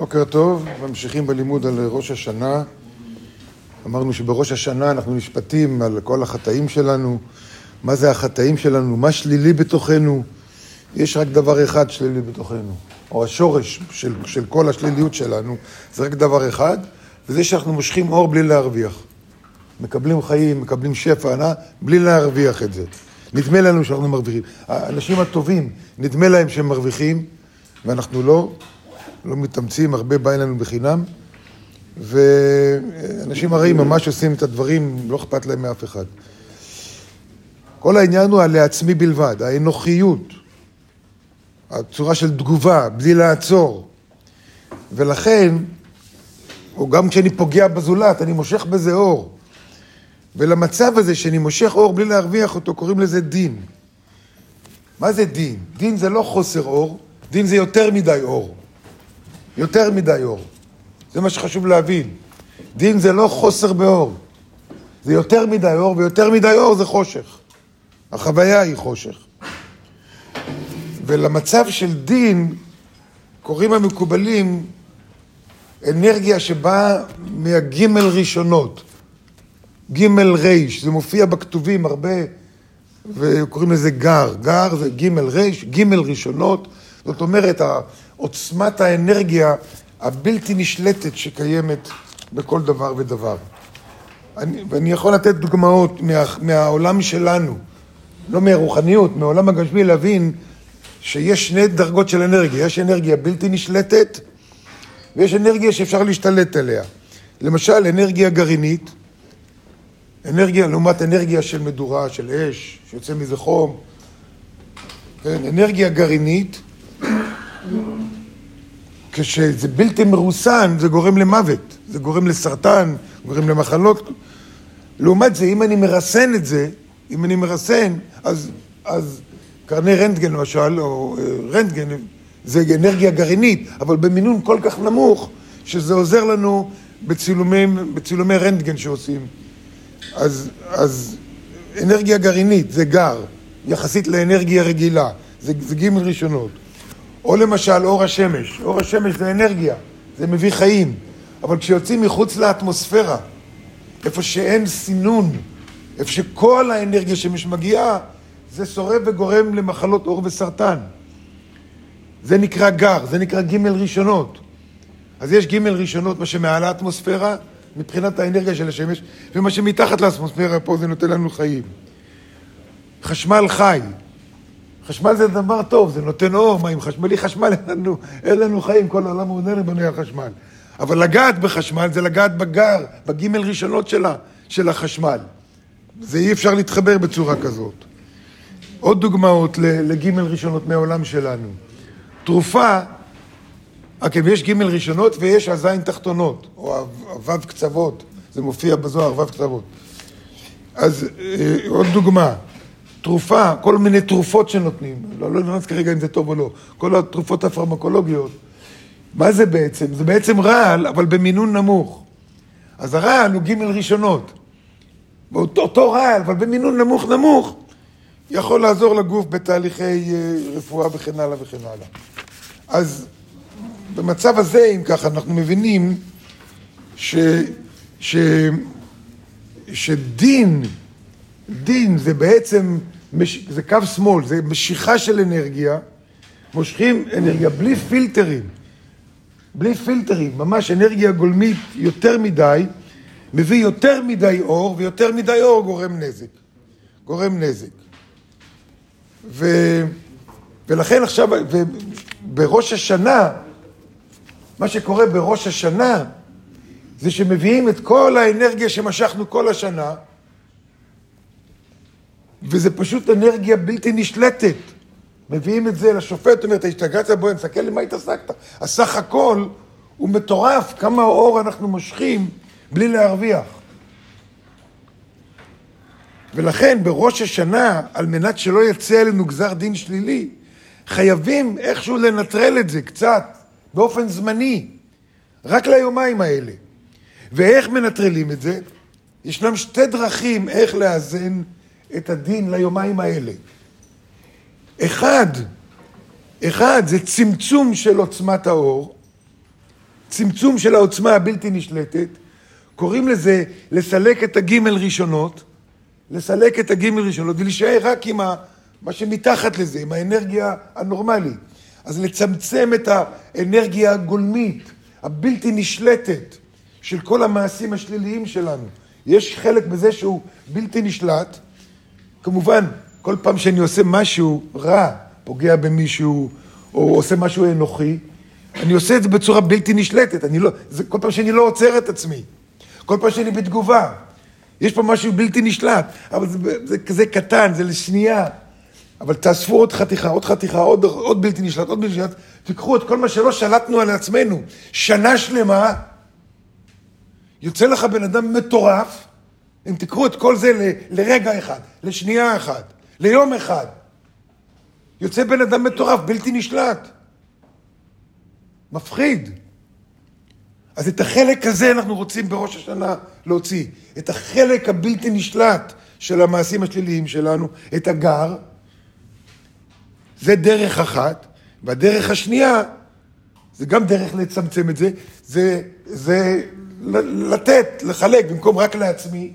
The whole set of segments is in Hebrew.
בוקר טוב, ממשיכים בלימוד על ראש השנה. אמרנו שבראש השנה אנחנו נשפטים על כל החטאים שלנו, מה זה החטאים שלנו, מה שלילי בתוכנו. יש רק דבר אחד שלילי בתוכנו, או השורש של, של כל השליליות שלנו, זה רק דבר אחד, וזה שאנחנו מושכים אור בלי להרוויח. מקבלים חיים, מקבלים שפע ענה, בלי להרוויח את זה. נדמה לנו שאנחנו מרוויחים. האנשים הטובים, נדמה להם שהם מרוויחים, ואנחנו לא. לא מתאמצים, הרבה בא אלינו בחינם, ואנשים הרעים ממש עושים את הדברים, לא אכפת להם מאף אחד. כל העניין הוא על לעצמי בלבד, האנוכיות, הצורה של תגובה, בלי לעצור. ולכן, או גם כשאני פוגע בזולת, אני מושך בזה אור. ולמצב הזה שאני מושך אור בלי להרוויח אותו, קוראים לזה דין. מה זה דין? דין זה לא חוסר אור, דין זה יותר מדי אור. יותר מדי אור. זה מה שחשוב להבין. דין זה לא חוסר באור. זה יותר מדי אור, ויותר מדי אור זה חושך. החוויה היא חושך. ולמצב של דין קוראים המקובלים אנרגיה שבאה מהגימל ראשונות. גימל ריש, זה מופיע בכתובים הרבה, וקוראים לזה גר. גר זה גימל ריש, גימל ראשונות. זאת אומרת, עוצמת האנרגיה הבלתי נשלטת שקיימת בכל דבר ודבר. אני, ואני יכול לתת דוגמאות מה, מהעולם שלנו, לא מהרוחניות, מהעולם הגשמי, להבין שיש שני דרגות של אנרגיה. יש אנרגיה בלתי נשלטת ויש אנרגיה שאפשר להשתלט עליה. למשל, אנרגיה גרעינית, אנרגיה לעומת אנרגיה של מדורה, של אש, שיוצא מזה חום. כן, אנרגיה גרעינית כשזה בלתי מרוסן, זה גורם למוות, זה גורם לסרטן, גורם למחלות. לעומת זה, אם אני מרסן את זה, אם אני מרסן, אז, אז קרני רנטגן למשל, או אה, רנטגן, זה אנרגיה גרעינית, אבל במינון כל כך נמוך, שזה עוזר לנו בצילומי, בצילומי רנטגן שעושים. אז, אז אנרגיה גרעינית זה גר, יחסית לאנרגיה רגילה, זה, זה גימל ראשונות. או למשל אור השמש. אור השמש זה אנרגיה, זה מביא חיים. אבל כשיוצאים מחוץ לאטמוספירה, איפה שאין סינון, איפה שכל האנרגיה שמש מגיעה, זה שורף וגורם למחלות עור וסרטן. זה נקרא גר, זה נקרא ג' ראשונות. אז יש ג' ראשונות, מה שמעל האטמוספירה, מבחינת האנרגיה של השמש, ומה שמתחת לאטמוספירה פה זה נותן לנו חיים. חשמל חי, חשמל זה דבר טוב, זה נותן אור, מה עם חשמלי חשמל, אין לנו, אין לנו חיים, כל העולם המודרני בנוי על חשמל. אבל לגעת בחשמל זה לגעת בגר, בגימל ראשונות שלה, של החשמל. זה אי אפשר להתחבר בצורה כזאת. עוד דוגמאות לגימל ראשונות מהעולם שלנו. תרופה, אוקיי, ויש גימל ראשונות ויש הזין תחתונות, או הוו קצוות, זה מופיע בזוהר, וו קצוות. אז אה, עוד דוגמה, תרופה, כל מיני תרופות שנותנים, לא, לא נכנס כרגע אם זה טוב או לא, כל התרופות הפרמקולוגיות, מה זה בעצם? זה בעצם רעל, אבל במינון נמוך. אז הרעל הוא גימל ראשונות. אותו, אותו רעל, אבל במינון נמוך נמוך, יכול לעזור לגוף בתהליכי אה, רפואה וכן הלאה וכן הלאה. אז במצב הזה, אם ככה, אנחנו מבינים ש, ש, שדין דין זה בעצם, זה קו שמאל, זה משיכה של אנרגיה, מושכים אנרגיה בלי פילטרים, בלי פילטרים, ממש אנרגיה גולמית יותר מדי, מביא יותר מדי אור, ויותר מדי אור גורם נזק. גורם נזק. ו, ולכן עכשיו, בראש השנה, מה שקורה בראש השנה, זה שמביאים את כל האנרגיה שמשכנו כל השנה, וזה פשוט אנרגיה בלתי נשלטת. מביאים את זה לשופט, אומר, אתה השתגעת בו, נסתכל למה התעסקת. הסך הכל הוא מטורף, כמה אור אנחנו מושכים בלי להרוויח. ולכן בראש השנה, על מנת שלא יצא עלינו גזר דין שלילי, חייבים איכשהו לנטרל את זה קצת, באופן זמני, רק ליומיים האלה. ואיך מנטרלים את זה? ישנם שתי דרכים איך לאזן את הדין ליומיים האלה. אחד, אחד זה צמצום של עוצמת האור, צמצום של העוצמה הבלתי נשלטת, קוראים לזה לסלק את הגימל ראשונות, לסלק את הגימל ראשונות ולהישאר רק עם ה, מה שמתחת לזה, עם האנרגיה הנורמלית. אז לצמצם את האנרגיה הגולמית, הבלתי נשלטת, של כל המעשים השליליים שלנו. יש חלק בזה שהוא בלתי נשלט. כמובן, כל פעם שאני עושה משהו רע, פוגע במישהו, או עושה משהו אנוכי, אני עושה את זה בצורה בלתי נשלטת. אני לא, זה כל פעם שאני לא עוצר את עצמי. כל פעם שאני בתגובה. יש פה משהו בלתי נשלט, אבל זה, זה כזה קטן, זה לשנייה. אבל תאספו עוד חתיכה, עוד חתיכה, עוד, עוד בלתי נשלט, עוד בלתי נשלט, תיקחו את כל מה שלא שלטנו על עצמנו. שנה שלמה, יוצא לך בן אדם מטורף, אם תיקחו את כל זה ל, לרגע אחד, לשנייה אחת, ליום אחד. יוצא בן אדם מטורף, בלתי נשלט. מפחיד. אז את החלק הזה אנחנו רוצים בראש השנה להוציא. את החלק הבלתי נשלט של המעשים השליליים שלנו, את הגר. זה דרך אחת. והדרך השנייה, זה גם דרך לצמצם את זה, זה, זה לתת, לחלק, במקום רק לעצמי,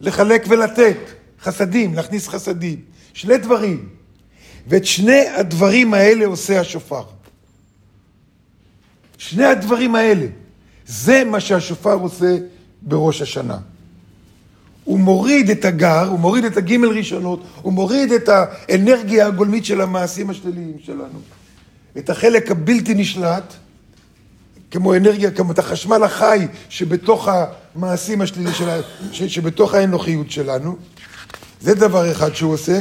לחלק ולתת. חסדים, להכניס חסדים. שני דברים. ואת שני הדברים האלה עושה השופר. שני הדברים האלה, זה מה שהשופר עושה בראש השנה. הוא מוריד את הגר, הוא מוריד את הגימל ראשונות, הוא מוריד את האנרגיה הגולמית של המעשים השליליים שלנו. את החלק הבלתי נשלט, כמו אנרגיה, כמו את החשמל החי שבתוך המעשים השליליים שלנו, שבתוך האנוכיות שלנו. זה דבר אחד שהוא עושה.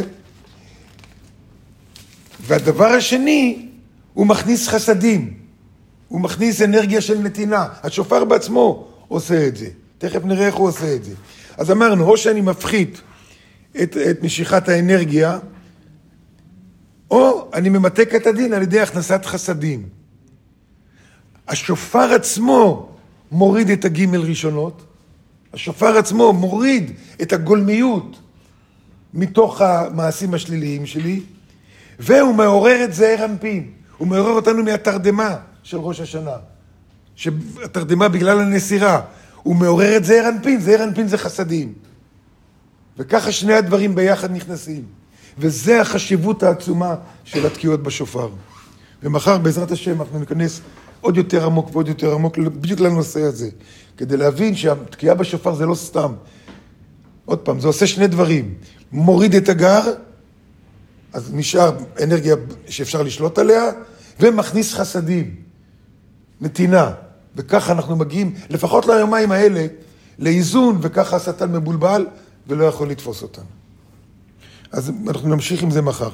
והדבר השני, הוא מכניס חסדים. הוא מכניס אנרגיה של נתינה. השופר בעצמו עושה את זה. תכף נראה איך הוא עושה את זה. אז אמרנו, או שאני מפחית את, את משיכת האנרגיה, או אני ממתק את הדין על ידי הכנסת חסדים. השופר עצמו מוריד את הגימל ראשונות, השופר עצמו מוריד את הגולמיות מתוך המעשים השליליים שלי, והוא מעורר את זעיר אנפין. הוא מעורר אותנו מהתרדמה של ראש השנה. שהתרדמה בגלל הנסירה. הוא מעורר את זעיר אנפין, זעיר אנפין זה חסדים. וככה שני הדברים ביחד נכנסים. וזה החשיבות העצומה של התקיעות בשופר. ומחר בעזרת השם אנחנו ניכנס עוד יותר עמוק ועוד יותר עמוק בדיוק לנושא הזה. כדי להבין שהתקיעה בשופר זה לא סתם. עוד פעם, זה עושה שני דברים. מוריד את הגר, אז נשאר אנרגיה שאפשר לשלוט עליה, ומכניס חסדים, נתינה. וככה אנחנו מגיעים, לפחות ליומיים האלה, לאיזון, וככה השטן מבולבל ולא יכול לתפוס אותנו. אז אנחנו נמשיך עם זה מחר.